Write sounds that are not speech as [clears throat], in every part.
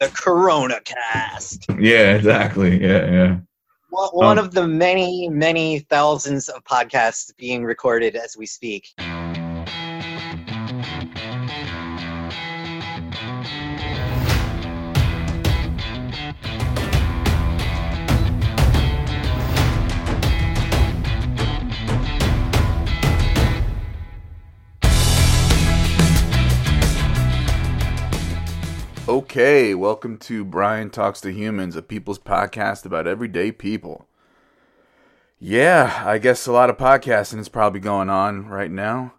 the Corona Cast. Yeah, exactly. Yeah, yeah. One one Um, of the many, many thousands of podcasts being recorded as we speak. Okay, welcome to Brian Talks to Humans, a people's podcast about everyday people. Yeah, I guess a lot of podcasting is probably going on right now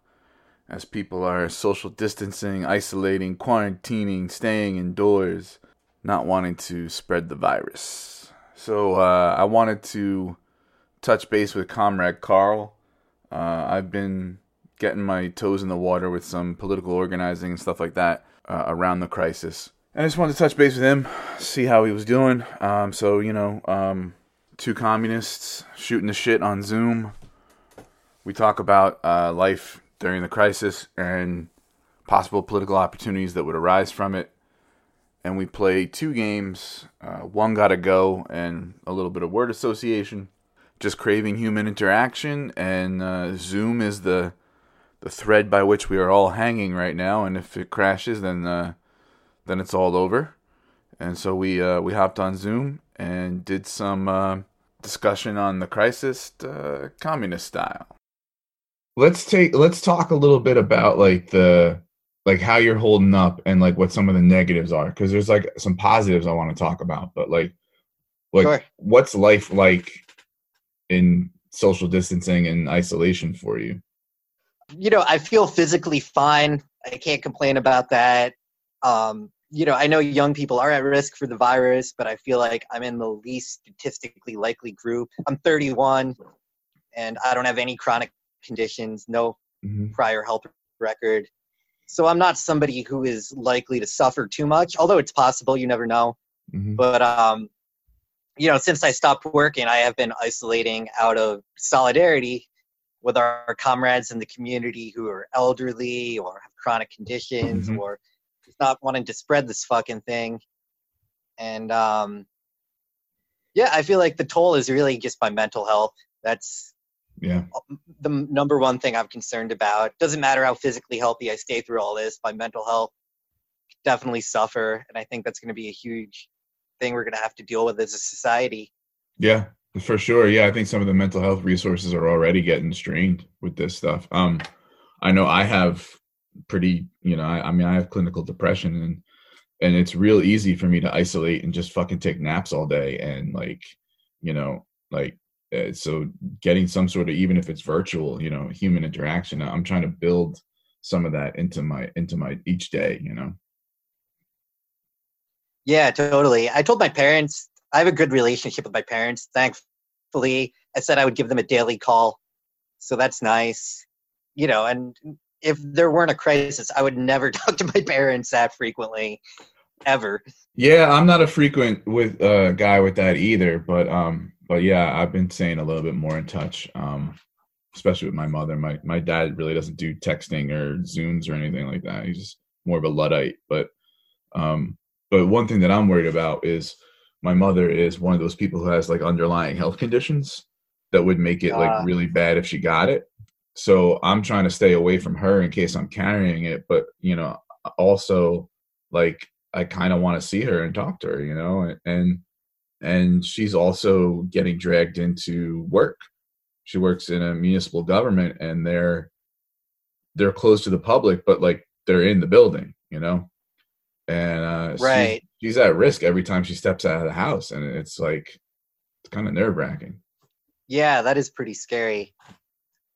as people are social distancing, isolating, quarantining, staying indoors, not wanting to spread the virus. So uh, I wanted to touch base with Comrade Carl. Uh, I've been getting my toes in the water with some political organizing and stuff like that uh, around the crisis. I just wanted to touch base with him, see how he was doing. Um, so, you know, um, two communists shooting the shit on Zoom. We talk about uh, life during the crisis and possible political opportunities that would arise from it. And we play two games uh, One Gotta Go and a little bit of word association. Just craving human interaction, and uh, Zoom is the the thread by which we are all hanging right now. And if it crashes, then uh, then it's all over. And so we uh, we hopped on Zoom and did some uh, discussion on the crisis, uh, communist style. Let's take let's talk a little bit about like the like how you're holding up and like what some of the negatives are because there's like some positives I want to talk about, but like like Sure. what's life like in social distancing and isolation for you? you know, I feel physically fine. I can't complain about that. Um, you know, I know young people are at risk for the virus, but I feel like I'm in the least statistically likely group. I'm 31 and I don't have any chronic conditions, no Mhm. prior health record. So I'm not somebody who is likely to suffer too much, although it's possible, you never know. Mhm. But um, you know, since I stopped working, I have been isolating out of solidarity with our comrades in the community who are elderly or have chronic conditions Mhm. or not wanting to spread this fucking thing. And um, yeah, I feel like the toll is really just my mental health. That's Yeah. the number one thing I'm concerned about. Doesn't matter how physically healthy I stay through all this, my mental health definitely suffer, and I think that's going to be a huge thing we're going to have to deal with as a society. Yeah, for sure. Yeah, I think some of the mental health resources are already getting strained with this stuff. Um, I know I have pretty, you know, I, I mean, I have clinical depression, and and it's real easy for me to isolate and just fucking take naps all day, and like, you know, like, uh, so getting some sort of even if it's virtual, you know, human interaction. I'm trying to build some of that into my into my each day. You know. Yeah, totally. I told my parents I have a good relationship with my parents. Thankfully, I said I would give them a daily call, so that's nice. You know, and if there weren't a crisis, I would never [laughs] talk to my parents that frequently, ever. Yeah, I'm not a frequent with uh guy with that either, but um but yeah, I've been staying a little bit more in touch. Um especially with my mother. My my dad really doesn't do texting or Zooms or anything like that. He's just more of a Luddite. But um but one thing that I'm worried about is my mother is one of those people who has like underlying health conditions that would make it Ah. like really bad if she got it. So I'm trying to stay away from her in case I'm carrying it, but you know, also like I kind of want to see her and talk to her, you know, and and she's also getting dragged into work. She works in a municipal government, and they're they're close to the public, but like they're in the building, you know, and uh, she's- Right. she's, at risk every time she steps out of the house, and it's like it's kind of nerve wracking. Yeah, that is pretty scary.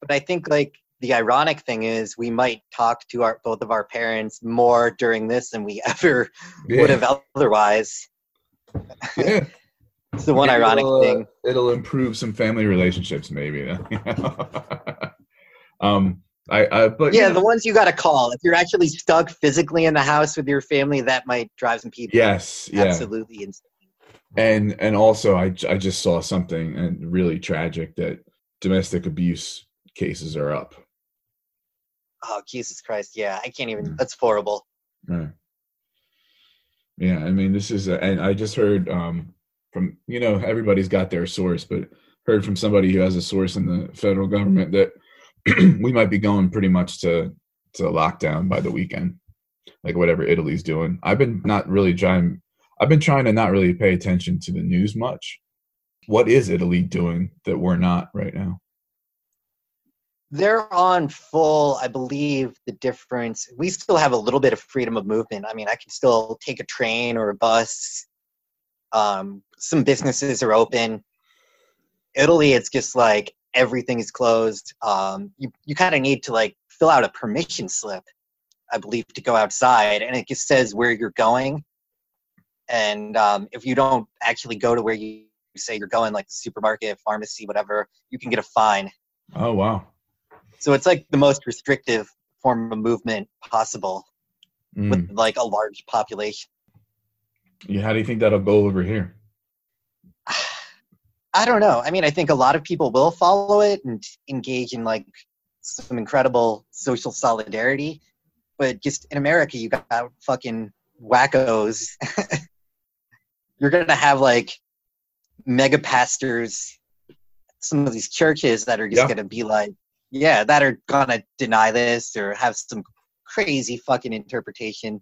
But I think like the ironic thing is we might talk to our both of our parents more during this than we [laughs] ever would have otherwise. yeah. [laughs] It's the one Maybe ironic it'll, uh, thing. it'll improve some family relationships, maybe. [laughs] um, I, I, but Yeah, you the ones you got to call. If you're actually stuck physically in the house with your family, that might drive some people yes, yeah, absolutely insane. and and also, I I just saw something and really tragic that domestic abuse cases are up. Oh, Jesus Christ. Yeah, I can't even. Mm. That's horrible. Right. Yeah, I mean, this is, a, and I just heard um, from you know everybody's got their source, but heard from somebody who has a source in the federal government that [clears throat] we might be going pretty much to to lockdown by the weekend, like whatever Italy's doing. I've been not really trying. I've been trying to not really pay attention to the news much. What is Italy doing that we're not right now? They're on full, I believe the difference. We still have a little bit of freedom of movement. I mean, I can still take a train or a bus. Um, some businesses are open. Italy, it's just like everything is closed. Um, you you kind of need to like fill out a permission slip, I believe, to go outside, and it just says where you're going. And um, if you don't actually go to where you say you're going, like the supermarket, pharmacy, whatever, you can get a fine. Oh wow! So it's like the most restrictive form of movement possible mm. with like a large population. Yeah, how do you think that'll go over here? [sighs] I don't know. I mean, I think a lot of people will follow it and engage in like some incredible social solidarity, but just in America, you got fucking wackos. [laughs] You're gonna have like mega pastors, some of these churches that are just yeah. gonna be like, yeah, that are gonna deny this or have some crazy fucking interpretation.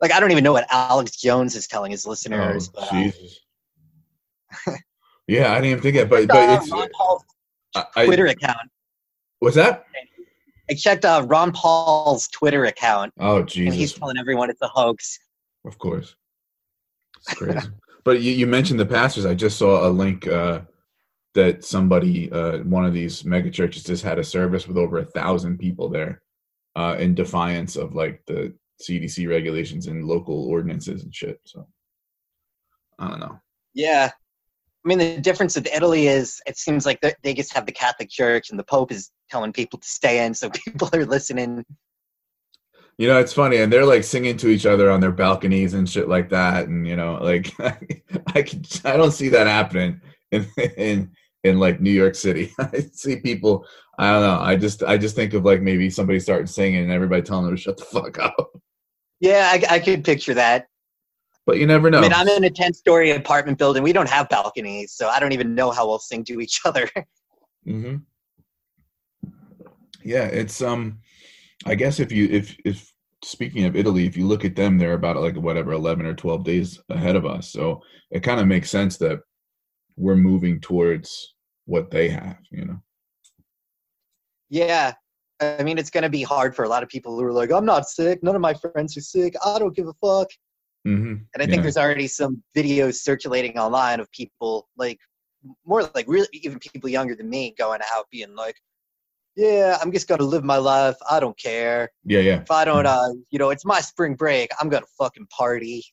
Like I don't even know what Alex Jones is telling his listeners. Oh, but, uh, Jesus. Yeah, I didn't even think that, but but uh, it's Ron Paul's Twitter I, account. What's that? I checked uh, Ron Paul's Twitter account. Oh, Jesus! And he's telling everyone it's a hoax. Of course, it's crazy. [laughs] but you, you mentioned the pastors. I just saw a link uh, that somebody, uh, one of these mega churches, just had a service with over a thousand people there, uh, in defiance of like the CDC regulations and local ordinances and shit. So I don't know. Yeah, I mean, the difference with Italy is it seems like they just have the Catholic Church and the Pope is telling people to stay in, so [laughs] people are listening. You know, it's funny, and they're like singing to each other on their balconies and shit like that, and you know, like [laughs] I can, I don't see that happening in in in like New York City. [laughs] I see people. I don't know. I just I just think of like maybe somebody starting singing and everybody telling them to shut the fuck up. Yeah, I, I could picture that but you never know. I mean, I'm in a 10 story apartment building. We don't have balconies, so I don't even know how we'll sing to each [laughs] other. hmm Yeah, it's um, I guess if you if if speaking of Italy, if you look at them, they're about like whatever 11 or 12 days ahead of us. So it kind of makes sense that we're moving towards what they have, you know. Yeah, I mean, it's going to be hard for a lot of people who are like, I'm not sick. None of my friends are sick. I don't give a fuck. Mm-hmm. And I think yeah. there's already some videos circulating online of people like more like really even people younger than me going out being like, yeah, I'm just gonna live my life. I don't care. Yeah, yeah. If I don't, uh, you know, it's my spring break. I'm gonna fucking party.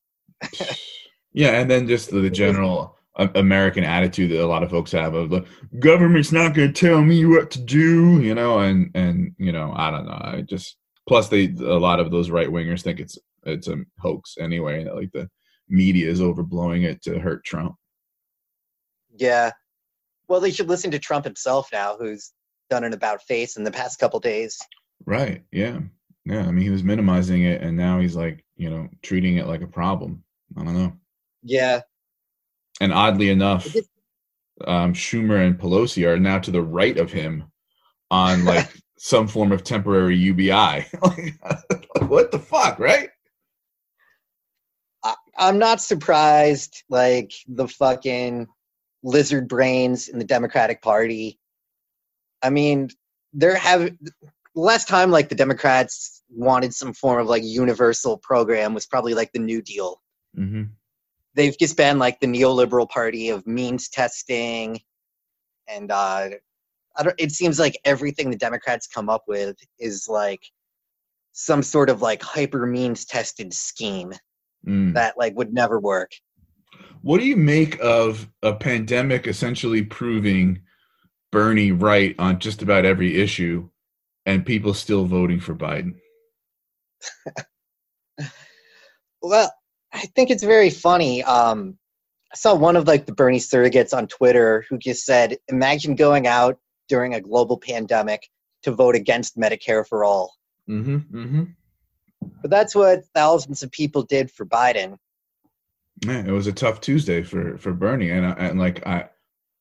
[laughs] yeah, and then just the, the general American attitude that a lot of folks have of the government's not gonna tell me what to do, you know, and and you know, I don't know. I just plus they a lot of those right wingers think it's it's a hoax anyway. That like the media is overblowing it to hurt Trump. Yeah. Well, they should listen to Trump himself now, who's done an about face in the past couple days. Right. Yeah. Yeah. I mean, he was minimizing it, and now he's like, you know, treating it like a problem. I don't know. Yeah. And oddly enough, um, Schumer and Pelosi are now to the right of him on [laughs] like some form of temporary UBI. [laughs] like, what the fuck, right? I'm not surprised. Like the fucking lizard brains in the Democratic Party. I mean, there have last time like the Democrats wanted some form of like universal program was probably like the New Deal. Mm-hmm. They've just been like the neoliberal party of means testing, and uh, I don't. It seems like everything the Democrats come up with is like some sort of like hyper means tested scheme mm. that like would never work. What do you make of a pandemic essentially proving Bernie right on just about every issue and people still voting for Biden? [laughs] well, I think it's very funny. Um, I saw one of like the Bernie surrogates on Twitter who just said, "Imagine going out during a global pandemic to vote against Medicare for all." Mm-hmm, mm-hmm. But that's what thousands of people did for Biden. Man, it was a tough Tuesday for for Bernie, and and like I,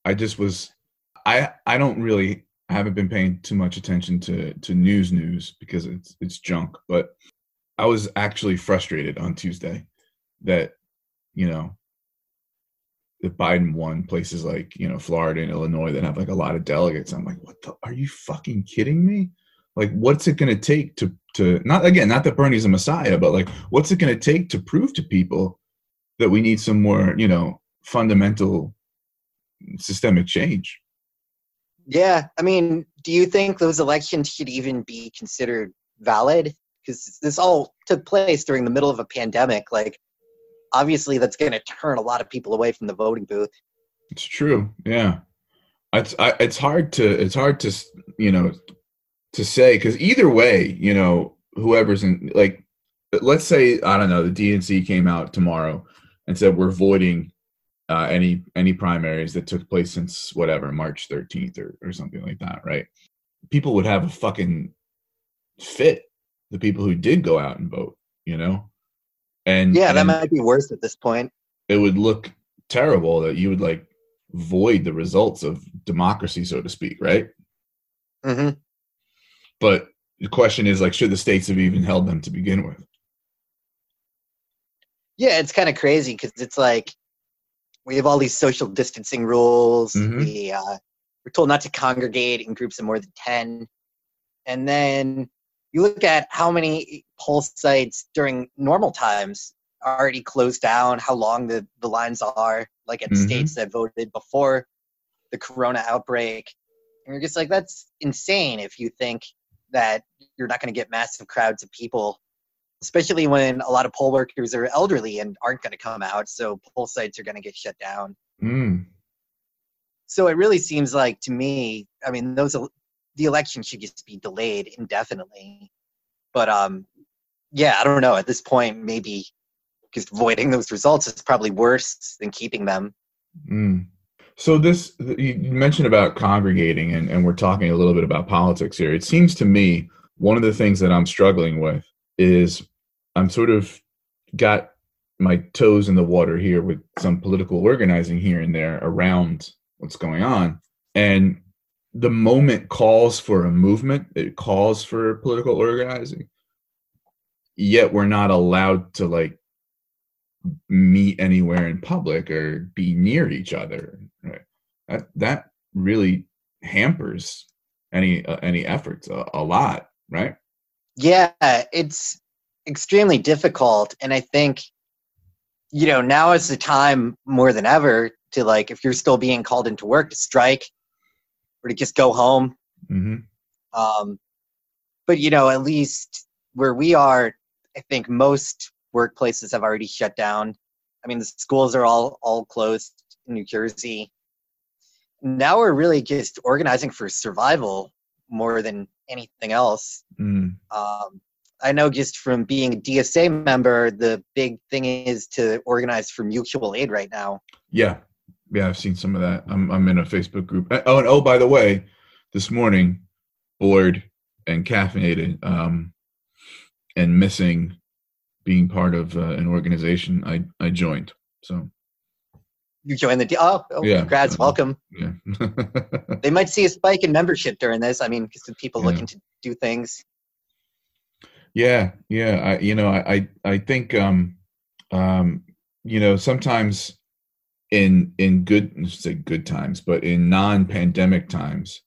I just was, I I don't really I haven't been paying too much attention to to news news because it's it's junk, but I was actually frustrated on Tuesday that you know if Biden won places like you know Florida and Illinois that have like a lot of delegates. I'm like, what the? Are you fucking kidding me? Like, what's it going to take to to not again not that Bernie's a messiah, but like, what's it going to take to prove to people that we need some more you know fundamental systemic change? Yeah, I mean, do you think those elections should even be considered valid? Because this all took place during the middle of a pandemic. Like, obviously that's going to turn a lot of people away from the voting booth. It's true. Yeah. It's I, it's hard to it's hard to you know to say because either way you know whoever's in like let's say I don't know the DNC came out tomorrow and said we're voiding uh, any any primaries that took place since whatever March 13th or or something like that right people would have a fucking fit the people who did go out and vote you know and yeah, that might be worse at this point. It would look terrible that you would like void the results of democracy, so to speak, right? Mm-hmm. But the question is like, should the states have even held them to begin with? Yeah, it's kind of crazy because it's like we have all these social distancing rules. Mhm. We uh, we're told not to congregate in groups of more than ten, and then you look at how many poll sites during normal times are already closed down, how long the, the lines are, like at Mhm. states that voted before the corona outbreak. And you're just like, that's insane if you think that you're not going to get massive crowds of people, especially when a lot of poll workers are elderly and aren't going to come out. So poll sites are going to get shut down. Mm. So it really seems like to me, I mean, those the election should just be delayed indefinitely. But um, yeah, I don't know. At this point, maybe just voiding those results is probably worse than keeping them. Mm. So this you mentioned about congregating, and, and we're talking a little bit about politics here. It seems to me one of the things that I'm struggling with is I'm sort of got my toes in the water here with some political organizing here and there around what's going on, and the moment calls for a movement. It calls for political organizing, yet we're not allowed to like meet anywhere in public or be near each other right that that really hampers any uh, any efforts a, a lot right Yeah, it's extremely difficult, and I think you know now is the time more than ever to like if you're still being called into work to strike or to just go home mm-hmm. Um, but you know, at least where we are, I think most workplaces have already shut down. I mean, the schools are all all closed in New Jersey. Now we're really just organizing for survival more than anything else. mm. Um, I know just from being a DSA member, the big thing is to organize for mutual aid right now. yeah yeah i've seen some of that i'm, I'm in a facebook group Uh, oh and oh by the way this morning bored and caffeinated um and missing being part of uh, an organization i i joined so You joined the D- oh, oh Yeah. congrats, welcome. yeah [laughs] They might see a spike in membership during this. I mean, because of people Yeah. looking to do things. Yeah, yeah. I, you know, I, I, I think, um, um, you know, sometimes in in good, say good times, but in non-pandemic times,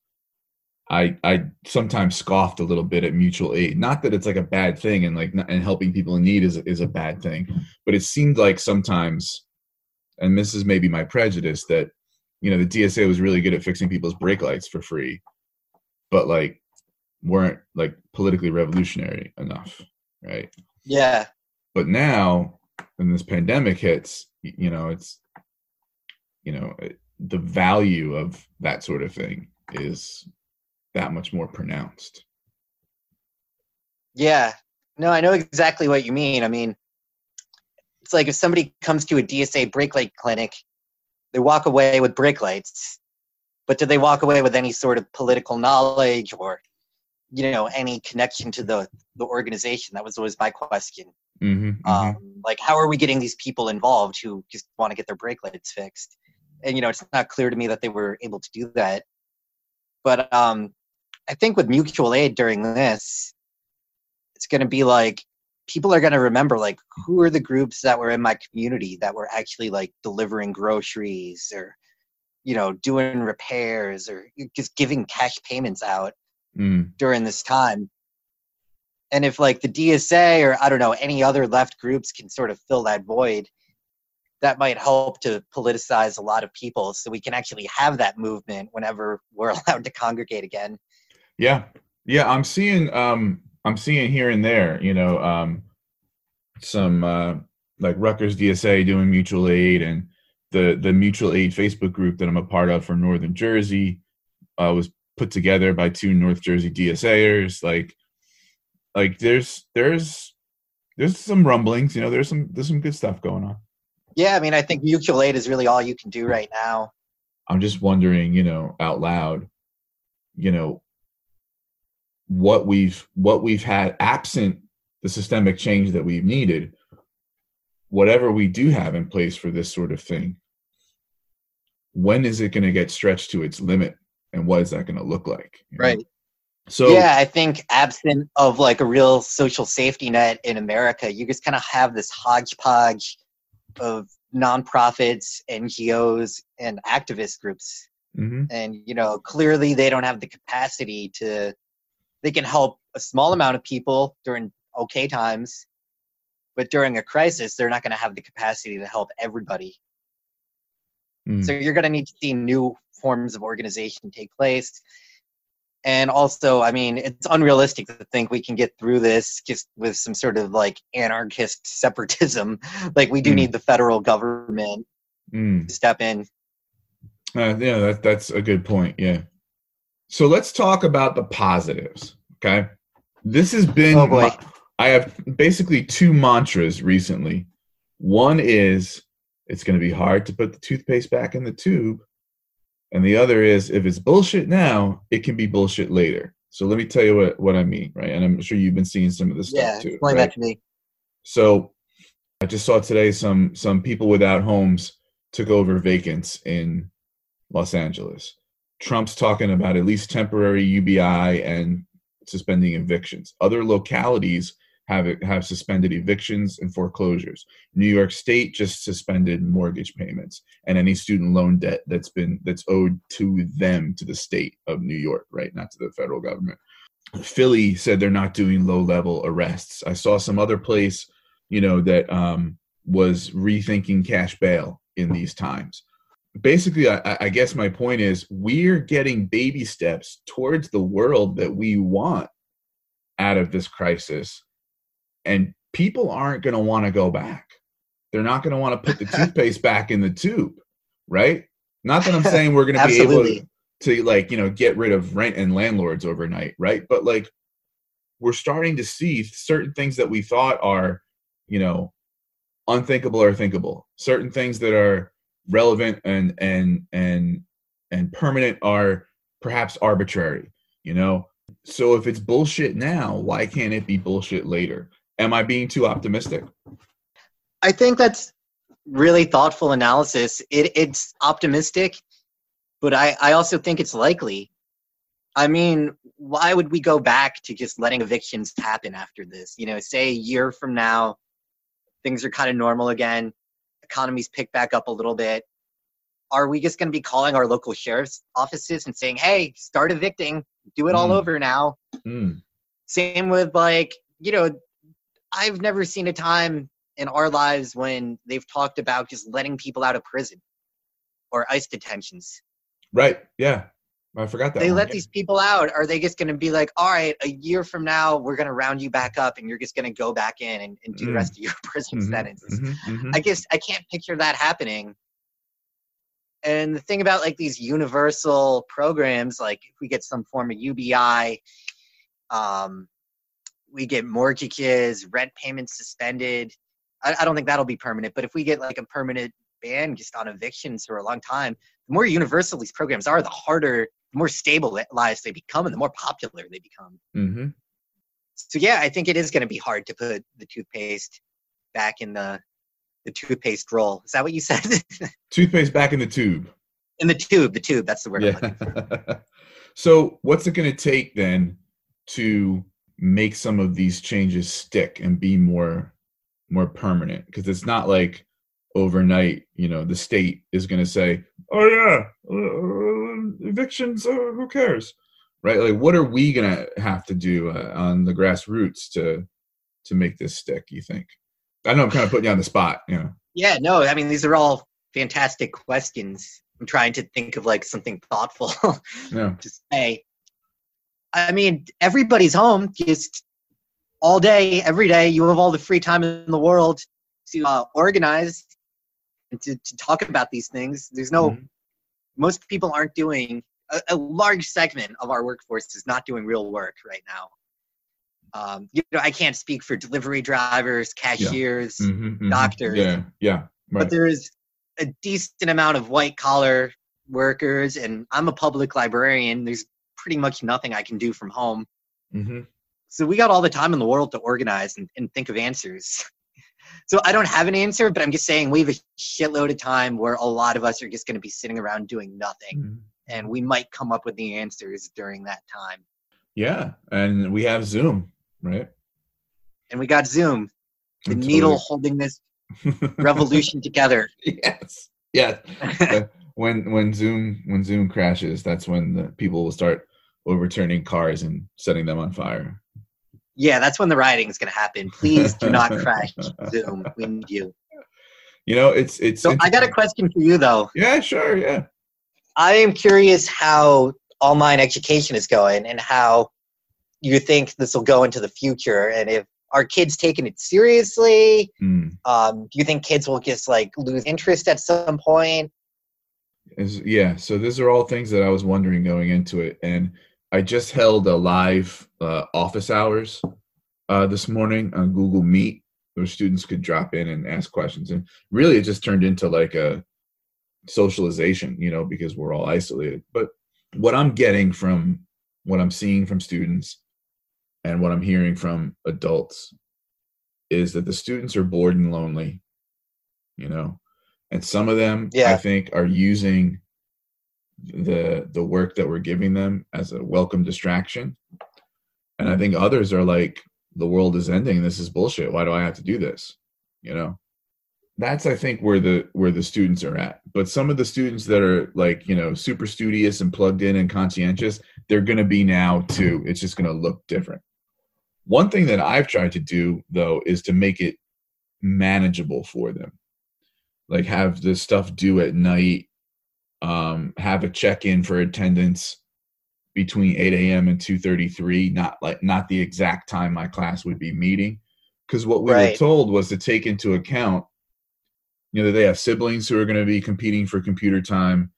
I I sometimes scoffed a little bit at mutual aid. Not that it's like a bad thing, and like and helping people in need is is a bad thing, but it seemed like sometimes, and this is maybe my prejudice that, you know, the DSA was really good at fixing people's brake lights for free, but like weren't like politically revolutionary enough, right? Yeah. But now, when this pandemic hits, you know, it's, you know, the value of that sort of thing is that much more pronounced. Yeah. No, I know exactly what you mean. I mean, it's like if somebody comes to a DSA brake light clinic, they walk away with brake lights, but do they walk away with any sort of political knowledge or, you know any connection to the the organization that was always my question Mm-hmm, mm-hmm. um, like how are we getting these people involved who just want to get their brake lights fixed and you know it's not clear to me that they were able to do that but um i think with mutual aid during this it's going to be like people are going to remember like who are the groups that were in my community that were actually like delivering groceries or you know doing repairs or just giving cash payments out Mm. during this time. And if like the DSA or I don't know any other left groups can sort of fill that void, that might help to politicize a lot of people so we can actually have that movement whenever [laughs] we're allowed to congregate again. Yeah, yeah. I'm seeing, um, I'm seeing here and there, you know, um, some uh, like Rutgers DSA doing mutual aid, and the the mutual aid Facebook group that I'm a part of for Northern Jersey uh, was put together by two North Jersey DSAers. Like, like there's there's there's some rumblings, you know. There's some there's some good stuff going on. Yeah, I mean, I think mutual aid is really all you can do right now. I'm just wondering, you know, out loud, you know, what we've what we've had absent the systemic change that we've needed, whatever we do have in place for this sort of thing, when is it going to get stretched to its limit, and what is that going to look like? you know? Right. So yeah, I think absent of like a real social safety net in America, you just kind of have this hodgepodge of nonprofits, NGOs, and activist groups. mhm, And, you know, clearly they don't have the capacity to, they can help a small amount of people during okay times, but during a crisis, they're not going to have the capacity to help everybody. mm, So you're going to need to see new forms of organization take place. And also, I mean, it's unrealistic to think we can get through this just with some sort of like anarchist [laughs] separatism. Like, we do Mm. need the federal government mm. to step in. Uh, yeah, that, that's a good point. Yeah. So let's talk about the positives. Okay. This has been, Oh, boy. my- I have basically two mantras recently. One is it's going to be hard to put the toothpaste back in the tube. And the other is if it's bullshit now, it can be bullshit later. So let me tell you what, what I mean, right? And I'm sure you've been seeing some of this Yeah, stuff too. explain right? that to me. So I just saw today some some people without homes took over vacants in Los Angeles. Trump's talking about at least temporary UBI and suspending evictions. Other localities have have suspended evictions and foreclosures. New York State just suspended mortgage payments and any student loan debt that's been that's owed to them to the state of New York, right? Not to the federal government. Philly said they're not doing low level arrests. I saw some other place, you know, that um, was rethinking cash bail in these times. Basically, I, I guess my point is we're getting baby steps towards the world that we want out of this crisis, and people aren't going to want to go back. They're not going to want to put the [laughs] toothpaste back in the tube, right? Not that I'm [laughs] saying we're going to be able to to like you know get rid of rent and landlords overnight right? But like we're starting to see certain things that we thought are you know unthinkable or thinkable. Certain things that are relevant and and and and permanent are perhaps arbitrary you know? So if it's bullshit now why can't it be bullshit later am i being too optimistic I think that's really thoughtful analysis. It, it's optimistic, but I, I also think it's likely. I mean, why would we go back to just letting evictions happen after this? You know, say a year from now, things are kind of normal again, economies pick back up a little bit. Are we just going to be calling our local sheriff's offices and saying, hey, start evicting, do it all Mm. over now? Mm, Same with like, you know, I've never seen a time in our lives when they've talked about just letting people out of prison or ICE detentions. right yeah i forgot that They one. let these people out. Are they just going to be like, all right, a year from now, we're going to round you back up and you're just going to go back in and, and do the Mm. rest of your [laughs] prison Mhm, sentence? mhm, mhm. I guess I can't picture that happening. And the thing about like these universal programs, like if we get some form of UBI, um, we get mortgages, rent payments suspended. I, I don't think that'll be permanent, but if we get like a permanent ban just on evictions for a long time, the more universal these programs are, the harder the more stabilized they become and the more popular they become. Mm-hmm. So yeah, I think it is going to be hard to put the toothpaste back in the the toothpaste roll. Is that what you said? [laughs] Toothpaste back in the tube. in the tube, the tube. That's the word. I'm looking for. Yeah. [laughs] so, what's it going to take then to make some of these changes stick and be more more permanent? Because it's not like overnight. You know, the state is going to say, "Oh yeah, uh, evictions. Uh, who cares?" Right? Like, what are we going to have to do uh, on the grassroots to to make this stick? You think? I know I'm kind of putting you on the spot. You know. Yeah, no, I mean these are all fantastic questions. I'm trying to think of like something thoughtful [laughs] Yeah. to say. I mean, everybody's home just all day, every day. You have all the free time in the world to uh, organize and to, to talk about these things. There's no, Mhm. most people aren't doing, a, a large segment of our workforce is not doing real work right now. Um, you know, I can't speak for delivery drivers, cashiers, Mhm, mhm. Doctors. Yeah. Yeah. Right. but there is a decent amount of white collar workers and i'm a public librarian there's pretty much nothing i can do from home. Hmm so we got all the time in the world to organize and, and think of answers. [laughs] So i don't have an answer but i'm just saying we have a shitload of time where a lot of us are just going to be sitting around doing nothing Mm-hmm. and we might come up with the answers during that time. Yeah, and we have Zoom, right? and we got zoom the needle holding this [laughs] revolution together. Yes, yes. [laughs] When when Zoom when Zoom crashes, that's when the people will start overturning cars and setting them on fire. yeah that's when the rioting is going to happen please do not [laughs] crash zoom we need you You know, it's it's. So I got a question for you though. Yeah, sure. Yeah. I am curious how online education is going and how you think this will go into the future and if are kids taking it seriously? Mm. Um, do you think kids will just like lose interest at some point? Is, yeah. So these are all things that I was wondering going into it, and I just held a live uh, office hours uh, this morning on Google Meet, where students could drop in and ask questions, and really it just turned into like a socialization, you know, because we're all isolated. But what I'm getting from what I'm seeing from students and what I'm hearing from adults is that the students are bored and lonely, you know, and some of them I think are using the the work that we're giving them as a welcome distraction. And I think others are like, the world is ending. This is bullshit. Why do I have to do this? You know, that's I think where the where the students are at. But some of the students that are like you know super studious and plugged in and conscientious, they're going to be now too. It's just going to look different. One thing that I've tried to do though is to make it manageable for them, like have the stuff due at night, um, have a check in for attendance between 8 a.m. and 2:33, not like not the exact time my class would be meeting, because what we were told was to take into account, you know, they have siblings who are going to be competing for computer time.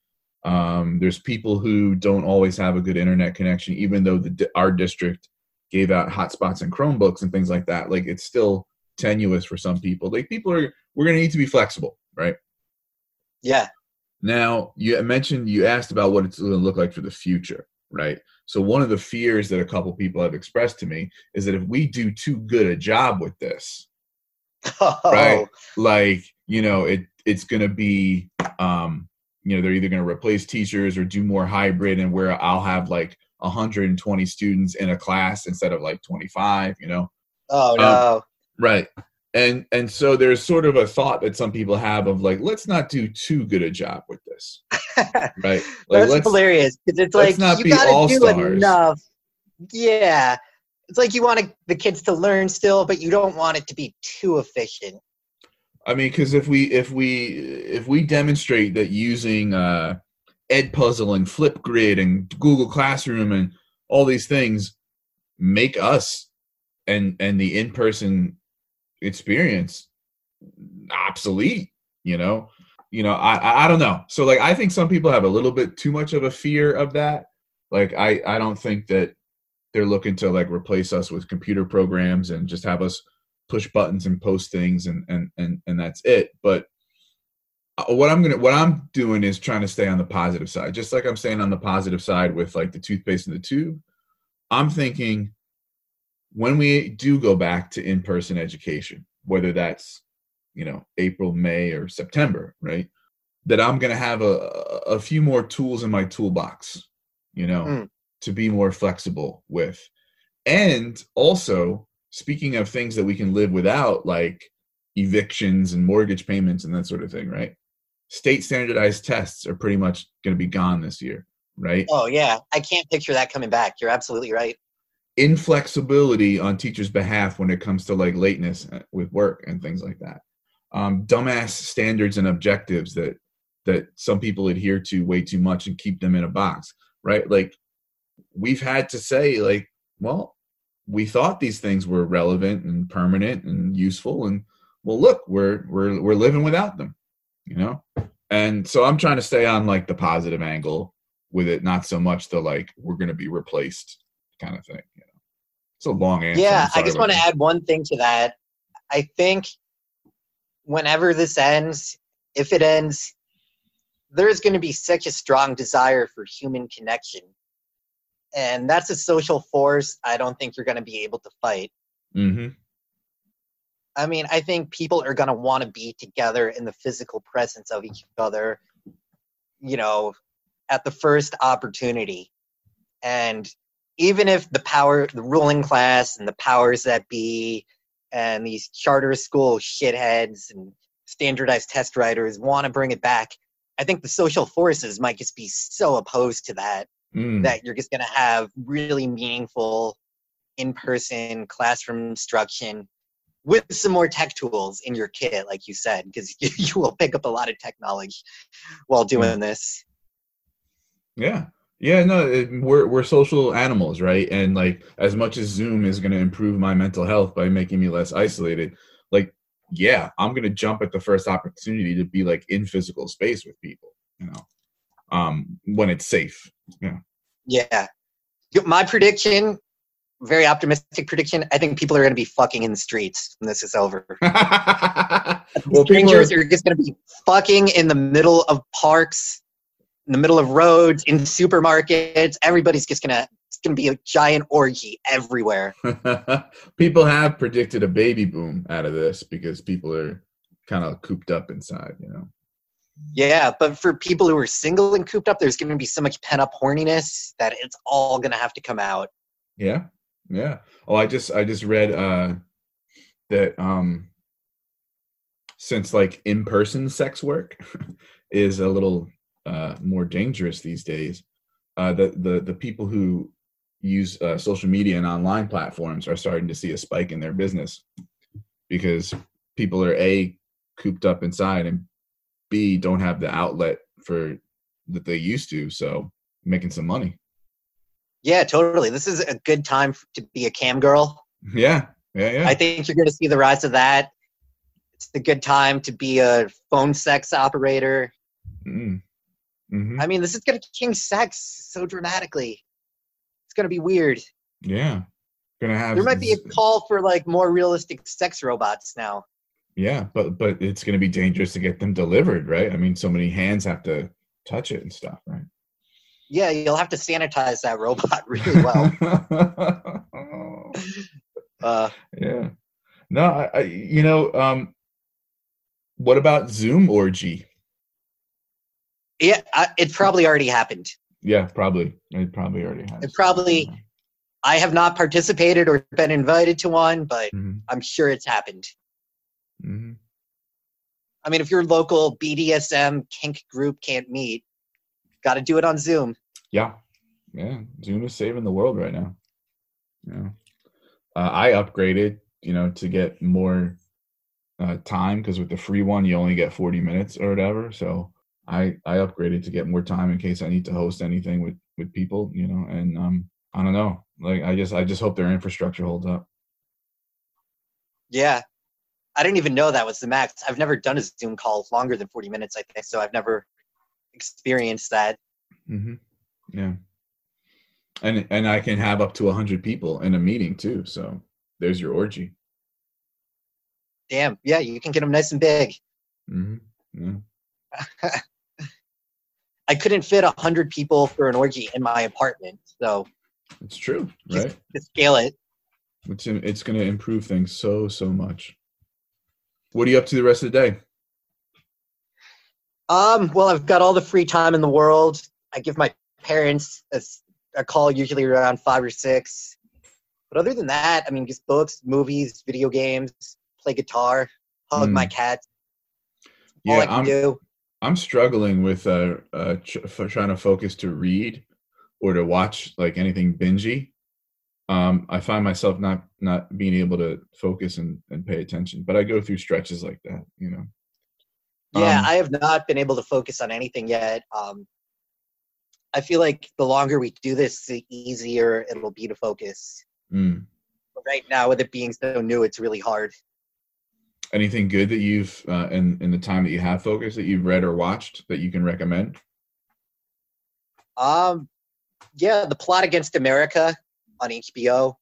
Um, there's people who don't always have a good internet connection, even though the our district gave out hotspots and Chromebooks and things like that. Like it's still tenuous for some people. Like people are, we're going to need to be flexible, right? Yeah. Now, you mentioned you asked about what it's going to look like for the future, right? So, one of the fears that a couple people have expressed to me is that if we do too good a job with this, Oh, [laughs] Right. like, you know, it it's going to be, um, you know, they're either going to replace teachers or do more hybrid, and where I'll have like 120 students in a class instead of like 25, you know, oh no. Right. And and so there's sort of a thought that some people have of like, let's not do too good a job with this. [laughs] Right. Like That's hilarious because it's like not you gotta do all-stars. enough. Yeah, it's like you want to, the kids to learn still, but you don't want it to be too efficient. I mean, because if we if we if we demonstrate that using uh Edpuzzle and Flipgrid and Google Classroom and all these things make us and and the in-person experience obsolete, you know. You know, I I don't know. So like I think some people have a little bit too much of a fear of that. Like I I don't think that they're looking to like replace us with computer programs and just have us push buttons and post things and and and and that's it but uh, what I'm gonna what I'm doing is trying to stay on the positive side, just like I'm staying on the positive side with like the toothpaste in the tube. I'm thinking when we do go back to in-person education, whether that's you know April, May, or September, right? That I'm gonna have a a few more tools in my toolbox, you know, mm. to be more flexible with, and also speaking of things that we can live without, like evictions and mortgage payments and that sort of thing, right? State standardized tests are pretty much going to be gone this year, right? Oh, yeah. I can't picture that coming back. You're absolutely right. Inflexibility on teachers' behalf when it comes to like lateness uh, with work and things like that. Um, dumbass standards and objectives that that some people adhere to way too much and keep them in a box, right? Like we've had to say, like, well, we thought these things were relevant and permanent and useful, and well, look, we're we're we're living without them, you know. And so I'm trying to stay on like the positive angle with it, not so much the like we're going to be replaced kind of thing. You know, it's a long answer. Yeah, I just want to add one thing to that. I think whenever this ends, if it ends, there's going to be such a strong desire for human connection. And that's a social force I don't think you're going to be able to fight. Mm-hmm. I mean, I think people are going to want to be together in the physical presence of each other, you know, at the first opportunity. And even if the power, the ruling class and the powers that be and these charter school shitheads and standardized test writers want to bring it back, I think the social forces might just be so opposed to that mm. that you're just going to have really meaningful in person classroom instruction with some more tech tools in your kit, like you said, because you, [laughs] you, will pick up a lot of tech knowledge while doing this. Yeah. Yeah, no, it, we're we're social animals, right? And like as much as Zoom is going to improve my mental health by making me less isolated, like yeah, I'm going to jump at the first opportunity to be like in physical space with people, you know. Um when it's safe. Yeah. Yeah. My prediction very optimistic prediction. I think people are going to be fucking in the streets when this is over. [laughs] well, Strangers are, are just going to be fucking in the middle of parks, in the middle of roads, in supermarkets. Everybody's just to it's to be a giant orgy everywhere. [laughs] people have predicted a baby boom out of this because people are kind of cooped up inside, you know. Yeah, but for people who are single and cooped up, there's going to be so much pent up horniness that it's all going to have to come out. Yeah, yeah. Oh, I just I just read uh that um since like in-person sex work [laughs] is a little uh more dangerous these days, uh the the the people who use uh, social media and online platforms are starting to see a spike in their business because people are a cooped up inside and b don't have the outlet for that they used to so making some money yeah, totally. This is a good time to be a cam girl. [laughs] Yeah, yeah, yeah. I think you're going to see the rise of that. It's a good time to be a phone sex operator. Mm. Mm-hmm. I mean, this is going to change sex so dramatically. It's going to be weird. Yeah, gonna have. There might be a call for like more realistic sex robots now. Yeah, but but it's going to be dangerous to get them delivered, right? I mean, so many hands have to touch it and stuff, right? yeah, you'll have to sanitize that robot [laughs] really well. [laughs] uh, yeah. No, I, I, you know, um, what about Zoom orgy? Yeah, I, it probably already happened. Yeah, probably. It probably already happened. It probably. I have not participated or been invited to one, but mm-hmm. I'm sure it's happened. Mm-hmm. I mean, if your local BDSM kink group can't meet, got to do it on Zoom. Yeah, yeah. Zoom is saving the world right now. Yeah, uh, I upgraded, you know, to get more uh, time because with the free one you only get 40 minutes or whatever. So I I upgraded to get more time in case I need to host anything with with people, you know. And um, I don't know, like I just I just hope their infrastructure holds up. Yeah, I didn't even know that was the max. I've never done a Zoom call longer than 40 minutes, I think, so I've never experienced that. Mm-hmm. Yeah. And and I can have up to hundred people in a meeting too. So there's your orgy. Damn. Yeah, you can get them nice and big. Mm-hmm. Yeah. [laughs] I couldn't fit a hundred people for an orgy in my apartment, so It's true, right? to scale it. It's it's going to improve things so so much. What are you up to the rest of the day? Um, well, I've got all the free time in the world. I give my parents a, a call usually around five or six. But other than that, I mean, just books, movies, video games, play guitar, hug my Mm. cat. All I Yeah, can I'm do. I'm struggling with uh, uh trying to focus to read or to watch like anything bingy. Um, I find myself not not being able to focus and, and pay attention, but I go through stretches like that, you know. Yeah, Um, I have not been able to focus on anything yet. Um, I feel like the longer we do this, the easier it'll be to focus. mm. Right now, with it being so new, it's really hard. Anything good that you've uh, in in the time that you have focused that you've read or watched that you can recommend? Um, yeah, the plot against America on HBO.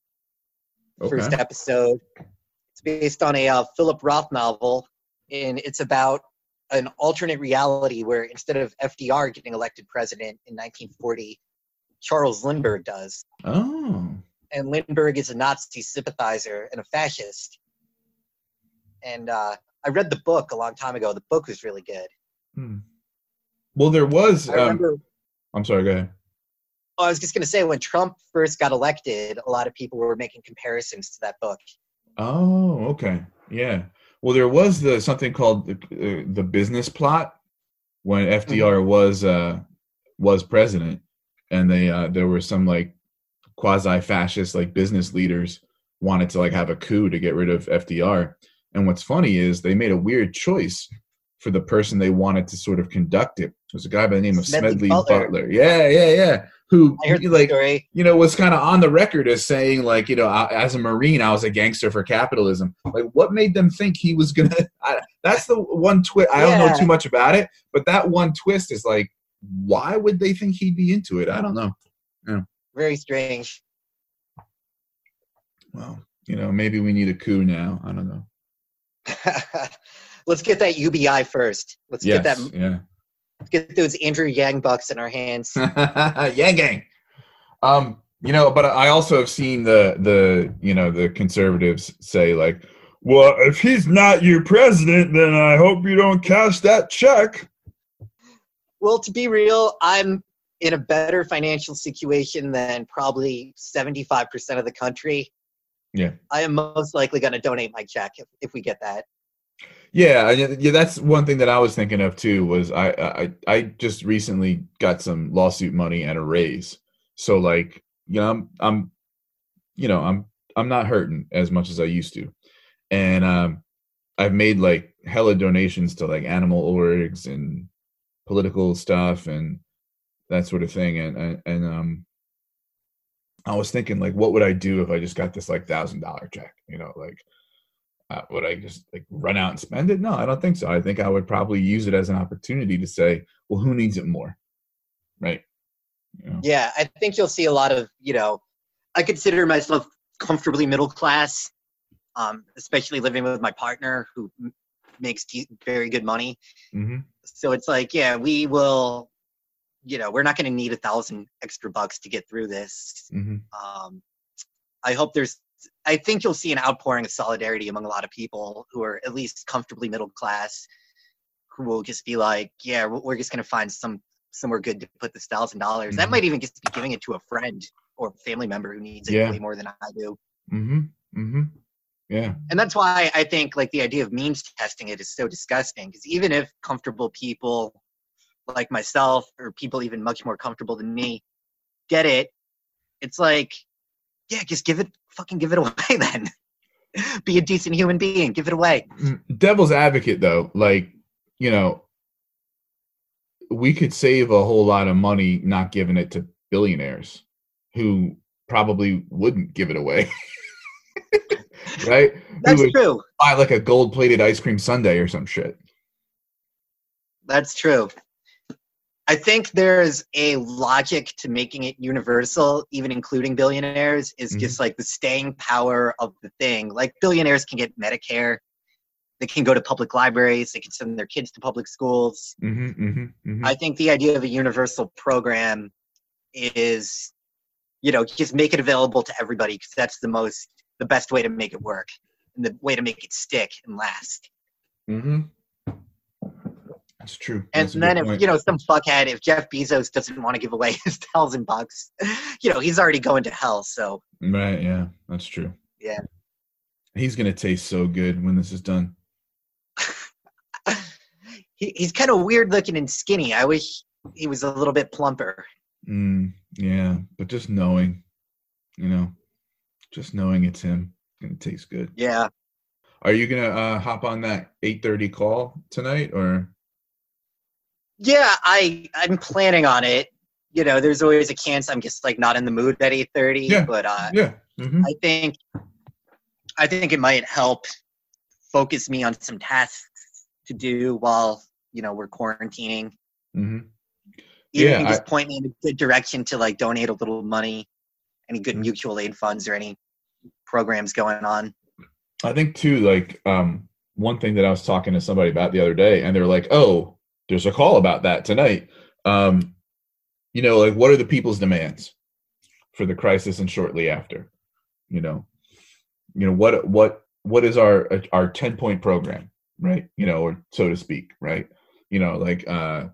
First episode. It's based on a uh, Philip Roth novel, and it's about an alternate reality where instead of FDR getting elected president in 1940, Charles Lindbergh does. Oh, and Lindbergh is a Nazi sympathizer and a fascist. And uh, I read the book a long time ago. The book was really good. Hmm. well, there was. I Um, remember. I'm sorry. Go ahead. oh, I was just going to say when Trump first got elected, a lot of people were making comparisons to that book. Oh, okay. Yeah. Well, there was the something called the uh, the business plot when FDR was uh was president, and they uh there were some like quasi fascist like business leaders wanted to like have a coup to get rid of FDR. And what's funny is they made a weird choice for the person they wanted to sort of conduct it. It was a guy by the name of Smedley Smedley Butler. Butler. Yeah, yeah, yeah. Who like you know, was kind of on the record as saying, like, you know, I, as a Marine, I was a gangster for capitalism. Like, what made them think he was gonna? [laughs] I, that's the one twist. I don't know too much about it, but that one twist is like, why would they think he'd be into it? I don't know. Yeah. Very strange. Well, you know, maybe we need a coup now. I don't know. [laughs] Let's get that UBI first. Let's Yes, get that. yeah. Let's get those Andrew Yang bucks in our hands. [laughs] Yang gang. Um, you know, but I also have seen the the you know the conservatives say like, well, if he's not your president, then I hope you don't cash that check. Well, to be real, I'm in a better financial situation than probably 75% of the country. Yeah. I am most likely going to donate my check if, if we get that. Yeah, yeah, that's one thing that I was thinking of too. Was I I I just recently got some lawsuit money and a raise, so like you know I'm I'm you know I'm I'm not hurting as much as I used to, and um I've made like hella donations to like animal orgs and political stuff and that sort of thing, and and, and um I was thinking like what would I do if I just got this like thousand dollar check, you know, like uh, would I just like run out and spend it? No, I don't think so. I think I would probably use it as an opportunity to say, well, who needs it more? Right. You know? Yeah, I think you'll see a lot of, you know, I consider myself comfortably middle class, um, especially living with my partner who makes very good money. hmm So it's like, yeah, we will, you know, we're not going to need a thousand extra bucks to get through this. hmm um, I hope there's. I think you'll see an outpouring of solidarity among a lot of people who are at least comfortably middle class, who will just be like, "Yeah, we're just gonna find some somewhere good to put this thousand dollars." That might even just be giving it to a friend or family member who needs it Yeah. way more than I do. hmm hmm Yeah. And that's why I think like the idea of means testing it is so disgusting. Because even if comfortable people like myself or people even much more comfortable than me get it, it's like, yeah, just give it, fucking give it away [laughs] then. Be a decent human being, give it away. Mm, Devil's advocate, though, like you know, we could save a whole lot of money not giving it to billionaires who probably wouldn't give it away. [laughs] right? That's true. buy like a gold plated ice cream sundae or some shit. That's true. I think there's a logic to making it universal, even including billionaires, is Mhm. just like the staying power of the thing. Like billionaires can get Medicare, they can go to public libraries, they can send their kids to public schools. Mm-hmm, mm-hmm, mm-hmm. I think the idea of a universal program is, you know, just make it available to everybody because that's the most, the best way to make it work and the way to make it stick and last. That's true. And That's a then if point. you know some fuckhead, if Jeff Bezos doesn't want to give away [laughs] his thousand bucks, you know he's already going to hell. So Right, yeah, that's true. Yeah. He's gonna taste so good when this is done. [laughs] he, he's kind of weird looking and skinny. I wish he was a little bit plumper. Mm, yeah, but just knowing, you know, just knowing it's him, it's gonna taste good. Yeah. Are you gonna uh, hop on that eight thirty call tonight, or Yeah, I I'm planning on it. You know, there's always a chance I'm just like not in the mood at eight thirty. Yeah. But uh, yeah? hmm I think I think it might help focus me on some tasks to do while you know we're quarantining. hmm Even Yeah, just point me in a good direction to like donate a little money, any good mutual aid funds or any programs going on. I think too, like um, one thing that I was talking to somebody about the other day, and they're like, "Oh, there's a call about that tonight." Um, you know, like what are the people's demands for the crisis and shortly after? You know, you know what what what is our our ten point program, right? You know, or so to speak, right? You know, like uh,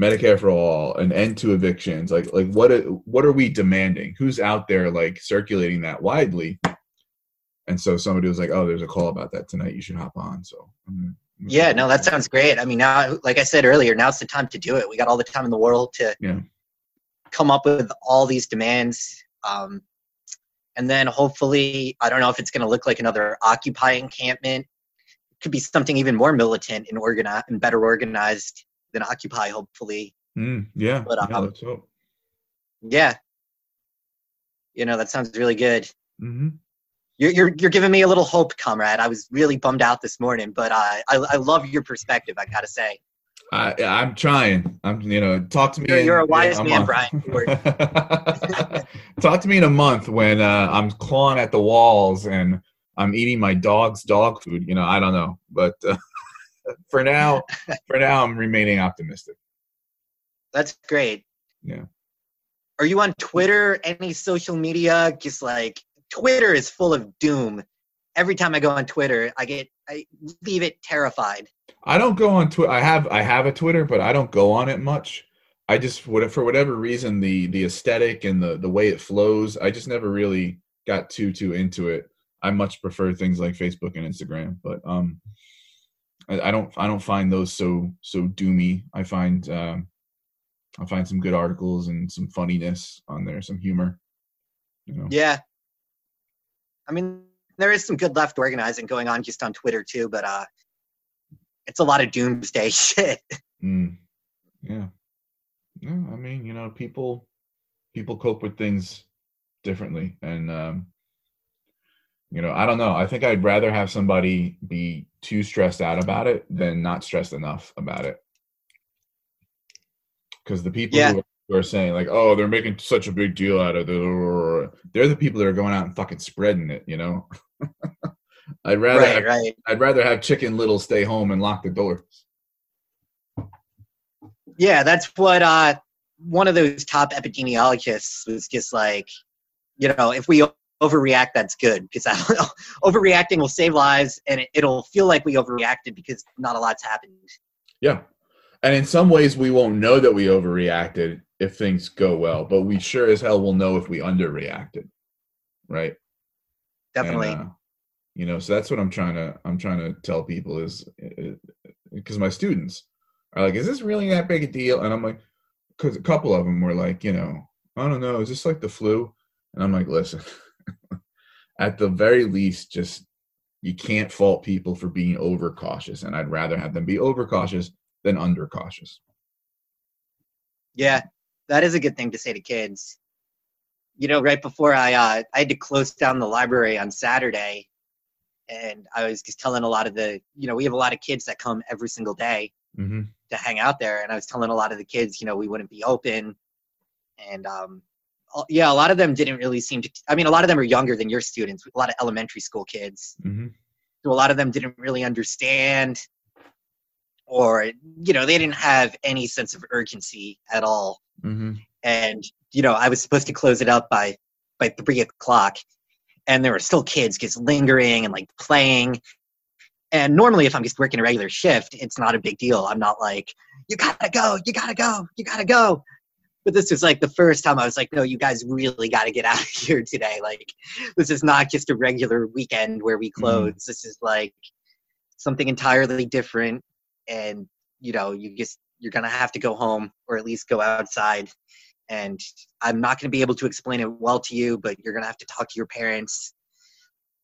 Medicare for all, an end to evictions, like like what what are we demanding? Who's out there like circulating that widely? And so somebody was like, "Oh, there's a call about that tonight. You should hop on." So I'm gonna Yeah, no, that sounds great. I mean, now, like I said earlier, now's the time to do it. We got all the time in the world to Yeah. come up with all these demands. Um, and then hopefully, I don't know if it's going to look like another Occupy encampment. It could be something even more militant and organized and better organized than Occupy, hopefully. Mm, yeah, But, yeah, um, let's. Yeah. You know, that sounds really good. hmm You're, you're, you're giving me a little hope, comrade. I was really bummed out this morning, but uh, I, I love your perspective, I got to say. I, I'm trying. I'm, you know, talk to me. You're- in- you're a wise in man, month. Brian. [laughs] talk to me in a month when uh, I'm clawing at the walls and I'm eating my dog's dog food. You know, I don't know, but uh, [laughs] for now, for now, I'm remaining optimistic. That's great. Yeah. Are you on Twitter? Any social media? Just like Twitter is full of doom. Every time I go on Twitter, I get I leave it terrified. I don't go on Twitter. I have I have a Twitter, but I don't go on it much. I just for whatever reason the the aesthetic and the the way it flows, I just never really got too too into it. I much prefer things like Facebook and Instagram, but um, I, I don't I don't find those so so doomy. I find um, I find some good articles and some funniness on there, some humor. You know. Yeah. I mean, there is some good left organizing going on just on Twitter too, but uh it's a lot of doomsday [laughs] shit. Mm. Yeah. Yeah. I mean, you know, people people cope with things differently. And um, you know, I don't know. I think I'd rather have somebody be too stressed out about it than not stressed enough about it. Because the people Yeah. who, are, who are saying like, "Oh, they're making such a big deal out of it," they're the people that are going out and fucking spreading it. You know, [laughs] I'd rather right, have, right. I'd rather have Chicken Little stay home and lock the doors. Yeah, that's what uh one of those top epidemiologists was just like, you know, if we overreact, that's good because I don't [laughs] know, overreacting will save lives, and it, it'll feel like we overreacted because not a lot's happened. Yeah. And in some ways, we won't know that we overreacted if things go well, but we sure as hell will know if we underreacted. Right. Definitely. And, uh, you know, so that's what I'm trying to, I'm trying to tell people is because my students are like, is this really that big a deal? And I'm like, because a couple of them were like, you know, I don't know, is this like the flu? And I'm like, listen, [laughs] at the very least, just you can't fault people for being overcautious. And I'd rather have them be overcautious than undercautious. Yeah, that is a good thing to say to kids. You know, right before I uh, I had to close down the library on Saturday, and I was just telling a lot of the you know we have a lot of kids that come every single day Mm-hmm. to hang out there, and I was telling a lot of the kids you know we wouldn't be open, and um, yeah, a lot of them didn't really seem to. I mean, a lot of them are younger than your students, a lot of elementary school kids. Mm-hmm. So a lot of them didn't really understand, or you know, they didn't have any sense of urgency at all. Mm-hmm. And you know, I was supposed to close it out by by three o'clock, and there were still kids just lingering and like playing. And normally, if I'm just working a regular shift, it's not a big deal. I'm not like, you gotta go, you gotta go, you gotta go. But this was like the first time I was like, no, you guys really gotta get [laughs] out of here today. Like, this is not just a regular weekend where we close. Mm. This is like something entirely different. And, you know, you just, you're gonna have to go home or at least go outside. And I'm not gonna be able to explain it well to you, but you're gonna have to talk to your parents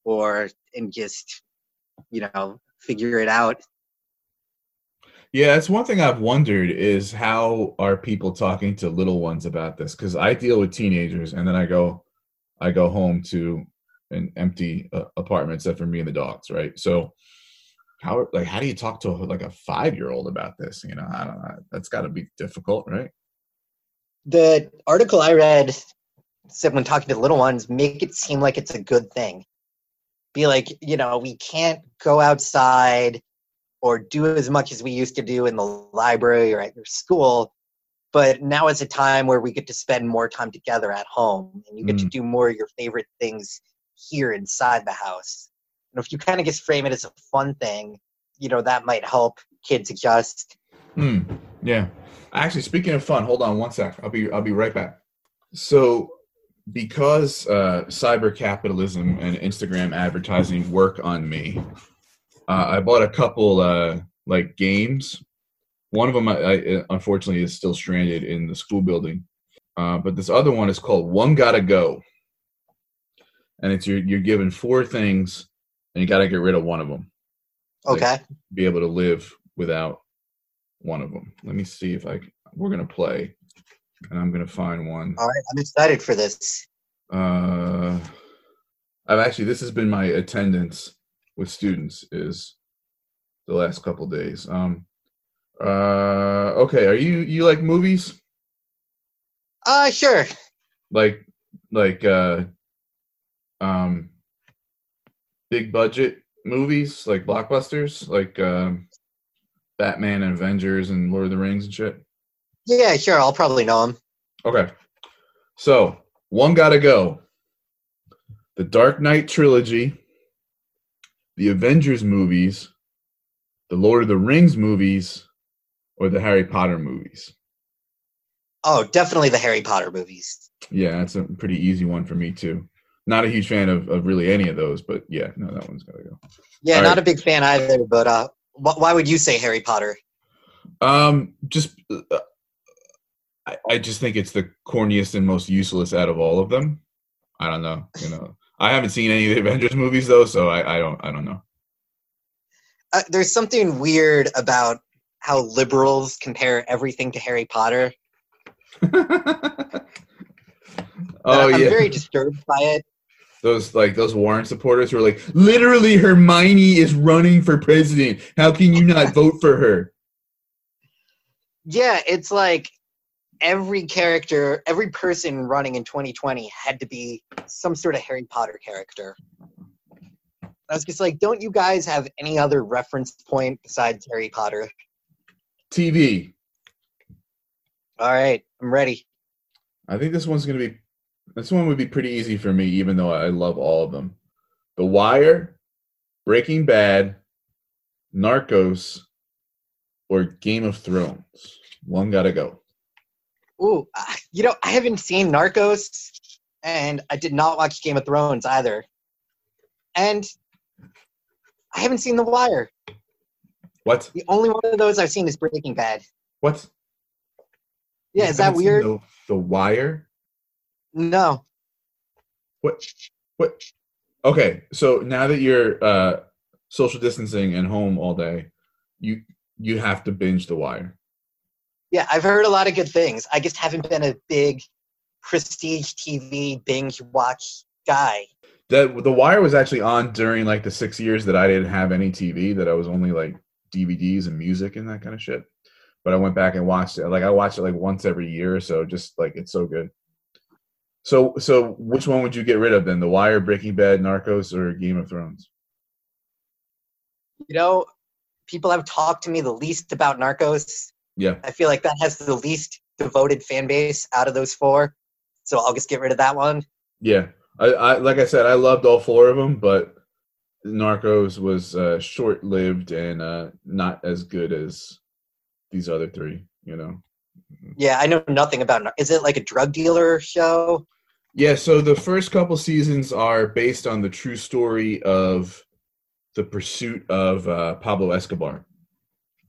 or, and just, you know, figure it out yeah, that's one thing I've wondered is how are people talking to little ones about this? Because I deal with teenagers, and then I go, I go home to an empty uh, apartment except for me and the dogs, right? So, how like how do you talk to like a five year old about this? You know, I don't know. That's got to be difficult, right? The article I read said when talking to little ones, make it seem like it's a good thing. Be like, you know, we can't go outside or do as much as we used to do in the library or at your school but now is a time where we get to spend more time together at home and you get mm. to do more of your favorite things here inside the house if you kind of just frame it as a fun thing you know that might help kids adjust Hmm. yeah actually speaking of fun hold on one sec i'll be i'll be right back so because uh, cyber capitalism and instagram advertising work on me uh, I bought a couple uh, like games. One of them, I, I, unfortunately, is still stranded in the school building. Uh, but this other one is called One Gotta Go, and it's you're you're given four things, and you got to get rid of one of them. Okay. Like, be able to live without one of them. Let me see if I we're gonna play, and I'm gonna find one. All right, I'm excited for this. Uh, I've actually this has been my attendance with students is the last couple days. Um, uh, okay, are you you like movies? Uh, sure. Like like uh, um, big budget movies like blockbusters, like um, Batman and Avengers and Lord of the Rings and shit. Yeah, sure. I'll probably know them. Okay, so one gotta go. The Dark Knight trilogy the Avengers movies, the Lord of the Rings movies, or the Harry Potter movies? Oh, definitely the Harry Potter movies. Yeah, that's a pretty easy one for me too. Not a huge fan of, of really any of those, but yeah, no, that one's gotta go. Yeah, All not right. a big fan either. But uh, wh- why would you say Harry Potter? Um, just uh, I, I just think it's the corniest and most useless out of all of them. I don't know, you know. I haven't seen any of the Avengers movies though, so I, I don't I don't know. Uh, there's something weird about how liberals compare everything to Harry Potter. [laughs] oh I'm yeah, I'm very disturbed by it. Those like those Warren supporters who are like, literally, Hermione is running for president. How can you not vote for her? Yeah, it's like every character, every person running in 2020 had to be some sort of Harry Potter character. I was just like, don't you guys have any other reference point besides Harry Potter? TV. All right, I'm ready. I think this one's gonna be. This one would be pretty easy for me, even though I love all of them. The Wire, Breaking Bad, Narcos, or Game of Thrones. One gotta go. Ooh, you know, I haven't seen Narcos, and I did not watch Game of Thrones either, and I haven't seen The Wire. What? The only one of those I've seen is Breaking Bad. What? Yeah, you is that weird? The, the, Wire? No. What? What? Okay, so now that you're uh, social distancing and home all day, you you have to binge The Wire. Yeah, I've heard a lot of good things. I just haven't been a big prestige TV binge watch guy. That the Wire was actually on during like the six years that I didn't have any TV. That I was only like DVDs and music and that kind of shit. But I went back and watched it. Like I watched it like once every year or so. Just like it's so good. So so which one would you get rid of then? The Wire, Breaking Bad, Narcos, or Game of Thrones? You know, people have talked to me the least about Narcos. Yeah. I feel like that has the least devoted fan base out of those four. So I'll just get rid of that one. Yeah. I, I like I said, I loved all four of them, but Narcos was uh, short lived and uh, not as good as these other three. You know. Yeah, I know nothing about. Is it like a drug dealer show? Yeah, so the first couple seasons are based on the true story of the pursuit of uh, Pablo Escobar.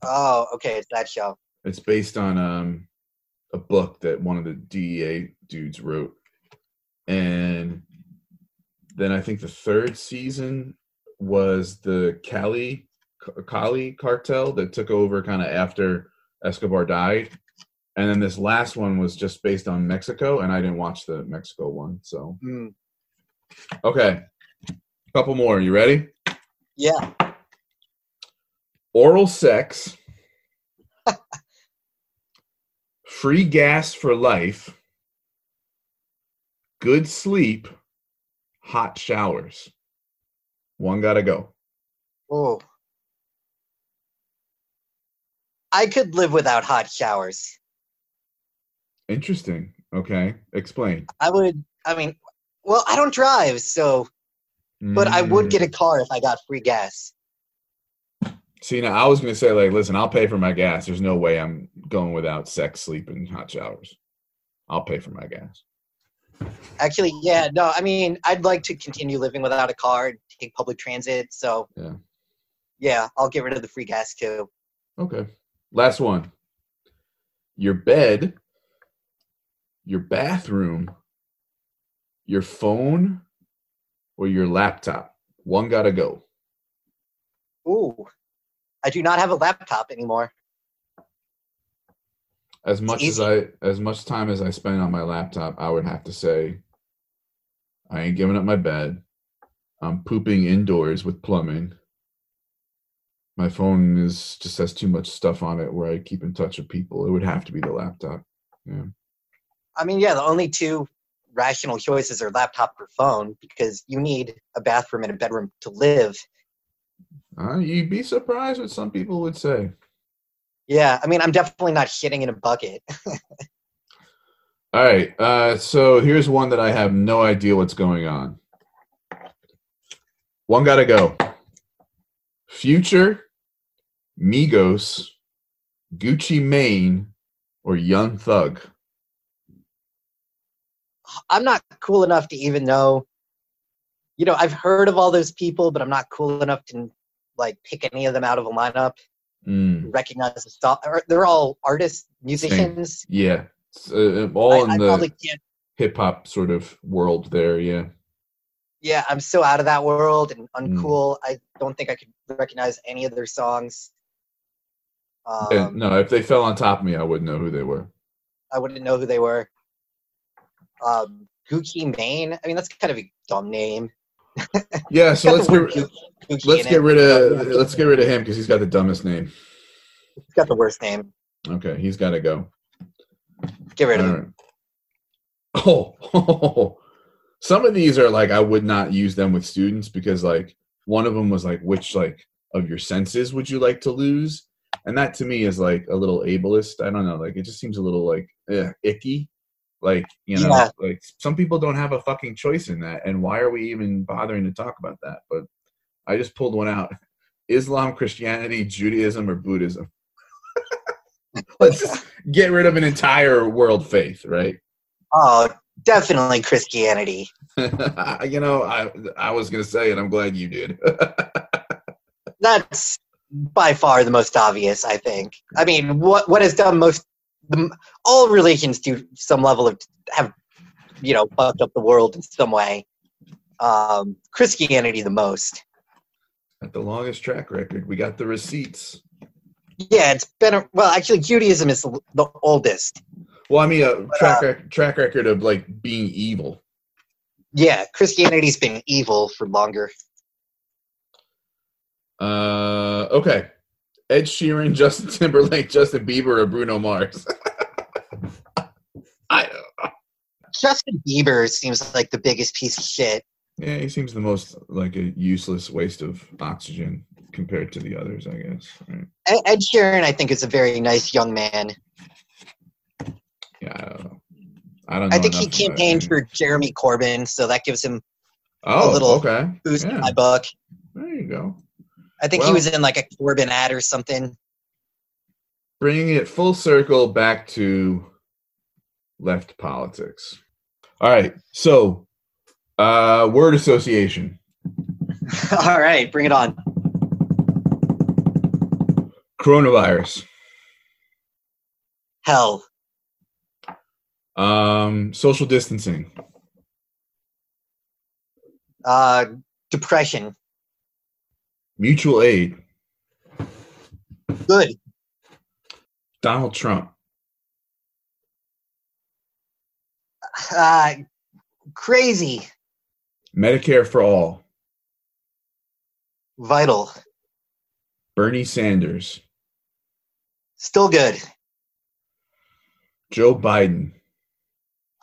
Oh, okay, it's that show. It's based on um, a book that one of the DEA dudes wrote. And then I think the third season was the Cali Cali cartel that took over kind of after Escobar died. And then this last one was just based on Mexico, and I didn't watch the Mexico one. So, Hmm. okay. Couple more. You ready? Yeah. Oral sex, [laughs] free gas for life, good sleep, hot showers. One gotta go. Oh. I could live without hot showers. Interesting. Okay. Explain. I would. I mean, well, I don't drive, so. But I would Mm. get a car if I got free gas. See, now I was gonna say, like, listen, I'll pay for my gas. There's no way I'm going without sex, sleep, and hot showers. I'll pay for my gas. Actually, yeah, no, I mean, I'd like to continue living without a car and take public transit, so. Yeah. Yeah, I'll get rid of the free gas too. Okay. Last one. Your bed, your bathroom, your phone, or your laptop. One gotta go. Ooh. I do not have a laptop anymore. As much as. I as much time as I spend on my laptop, I would have to say I ain't giving up my bed. I'm pooping indoors with plumbing. My phone is just has too much stuff on it where I keep in touch with people. It would have to be the laptop. Yeah. I mean, yeah, the only two rational choices are laptop or phone because you need a bathroom and a bedroom to live. Uh, you'd be surprised what some people would say. Yeah, I mean, I'm definitely not shitting in a bucket. [laughs] All right. Uh, so here's one that I have no idea what's going on. One gotta go. Future, Migos, Gucci Mane, or Young Thug. I'm not cool enough to even know. You know, I've heard of all those people, but I'm not cool enough to like pick any of them out of a lineup. Mm, Recognize the stuff. They're all artists, musicians. yeah. Uh, all I, in I the hip hop sort of world there. Yeah. Yeah, I'm so out of that world and Mm. uncool. I don't think I could recognize any of their songs. Um, Yeah, no, if they fell on top of me, I wouldn't know who they were. I wouldn't know who they were. Um, Gucci Mane. I mean, that's kind of a dumb name. [laughs] Yeah. So let's get Gucci- Gucci let's get it. rid of let's get rid of him because he's got the dumbest name. He's got the worst name. Okay, he's got to go. Get rid of All him. right. Oh, [laughs] some of these are like I would not use them with students because like one of them was like which like of your senses would you like to lose, and that to me is like a little ableist. I don't know, like it just seems a little like eh, icky. Like you know, Yeah. like some people don't have a fucking choice in that, and why are we even bothering to talk about that? But I just pulled one out: Islam, Christianity, Judaism, or Buddhism. [laughs] Let's just get rid of an entire world faith, right? Oh, definitely Christianity. [laughs] you know, I I was gonna say it. I'm glad you did. [laughs] That's by far the most obvious, I think. I mean, what what has done most? The, all religions do some level of have, you know, fucked up the world in some way. Um, Christianity the most. At the longest track record, we got the receipts. Yeah, it's been a, well. Actually, Judaism is the, the oldest. Well, I mean, a But, track uh, rec- track record of like being evil. Yeah, Christianity's been evil for longer. Uh, okay. Ed Sheeran, Justin [laughs] Timberlake, Justin Bieber, or Bruno Mars. [laughs] I don't. Justin Bieber seems like the biggest piece of shit. yeah, he seems the most like a useless waste of oxygen compared to the others, I guess. Right? Ed Sheeran, I think, is a very nice young man. Yeah, I don't know. I don't. Know I think he campaigned for Jeremy Corbyn, so that gives him oh, little okay. boost in my book. There you go. I think he was in like a Corbyn ad or something. Bringing it full circle back to left politics. All right, so uh, word association. [laughs] All right, bring it on. Coronavirus. Hell, Um, social distancing. uh, depression, Mutual aid. good, Donald Trump. uh, crazy, Medicare for all. vital, Bernie Sanders. still good, Joe Biden.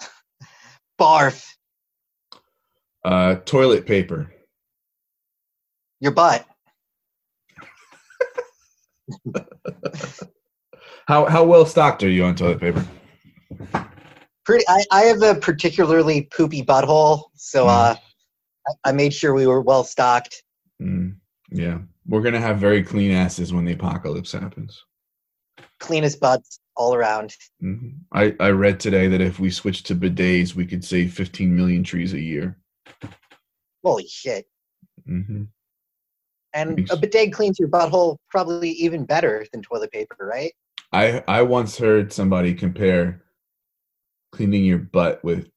[laughs] barf, Uh, toilet paper. your butt. [laughs] How how well stocked are you on toilet paper? Pretty. I, I have a particularly poopy butthole, so uh, I, I made sure we were well stocked. Mm, yeah, we're gonna have very clean asses when the apocalypse happens. Cleanest butts all around. hmm I I read today that if we switch to bidets, we could save 15 million trees a year. Holy shit! hmm And a bidet cleans your butthole probably even better than toilet paper, right? I I once heard somebody compare cleaning your butt with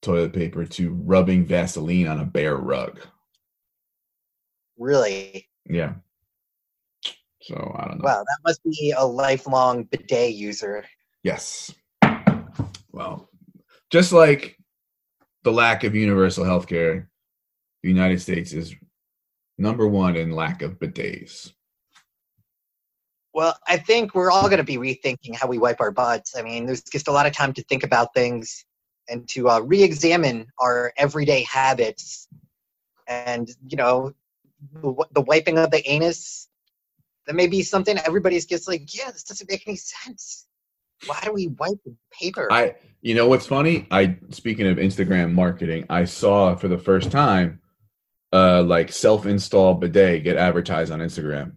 toilet paper to rubbing Vaseline on a bare rug. Really? Yeah. So I don't know. Wow, that must be a lifelong bidet user. Yes. Well, just like the lack of universal health care, the United States is number one in lack of bidets. Well, I think we're all going to be rethinking how we wipe our butts. I mean, there's just a lot of time to think about things and to uh, re-examine our everyday habits. And you know, the, the wiping of the anus. That may be something everybody's just like, yeah, this doesn't make any sense. Why do we wipe with paper? I, you know, what's funny? I speaking of Instagram marketing, I saw for the first time, uh, like self-install bidet get advertised on Instagram.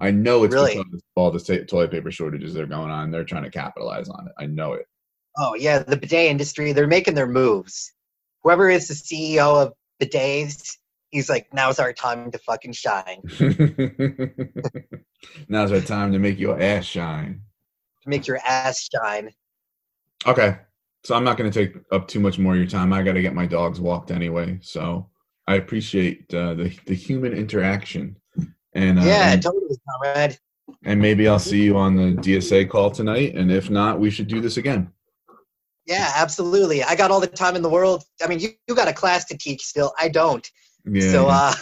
I know it's Really? because of all the toilet paper shortages that are going on. They're trying to capitalize on it. I know it. oh yeah, the bidet industry. They're making their moves. Whoever is the CEO of bidets, he's like, now's our time to fucking shine. [laughs] Now's our time to make your ass shine. To make your ass shine. Okay. So I'm not going to take up too much more of your time. I got to get my dogs walked anyway. So I appreciate uh, the the human interaction, and uh, yeah, and, totally, comrade. and maybe I'll see you on the DSA call tonight. And if not, we should do this again. Yeah, absolutely. I got all the time in the world. I mean, you, you got a class to teach still. I don't. Yeah. So uh,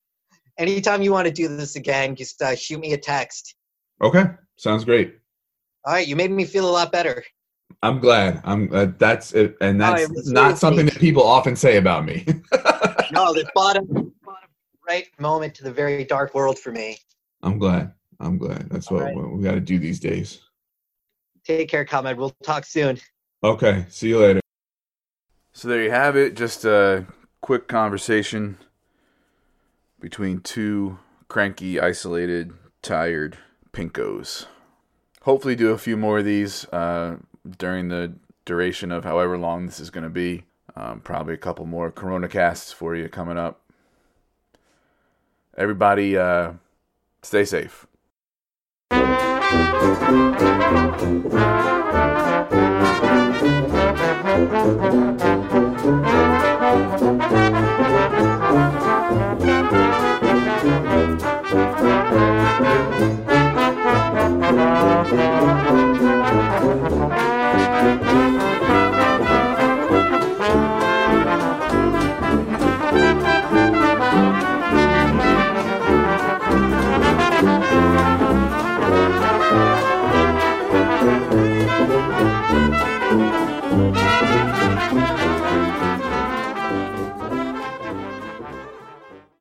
[laughs] anytime you want to do this again, just uh, shoot me a text. okay. Sounds great. All right, you made me feel a lot better. I'm glad. I'm uh, that's it, and Oh, that's it not something that people often say about me. [laughs] No, the bottom, bottom right moment to the very dark world for me. I'm glad. I'm glad. That's what All right. what we got to do these days. Take care, comrade. We'll talk soon. Okay. See you later. So there you have it. Just a quick conversation between two cranky, isolated, tired pinkos. Hopefully, do a few more of these uh, during the duration of however long this is going to be. Um, probably a couple more Corona casts for you coming up. Everybody, uh, stay safe.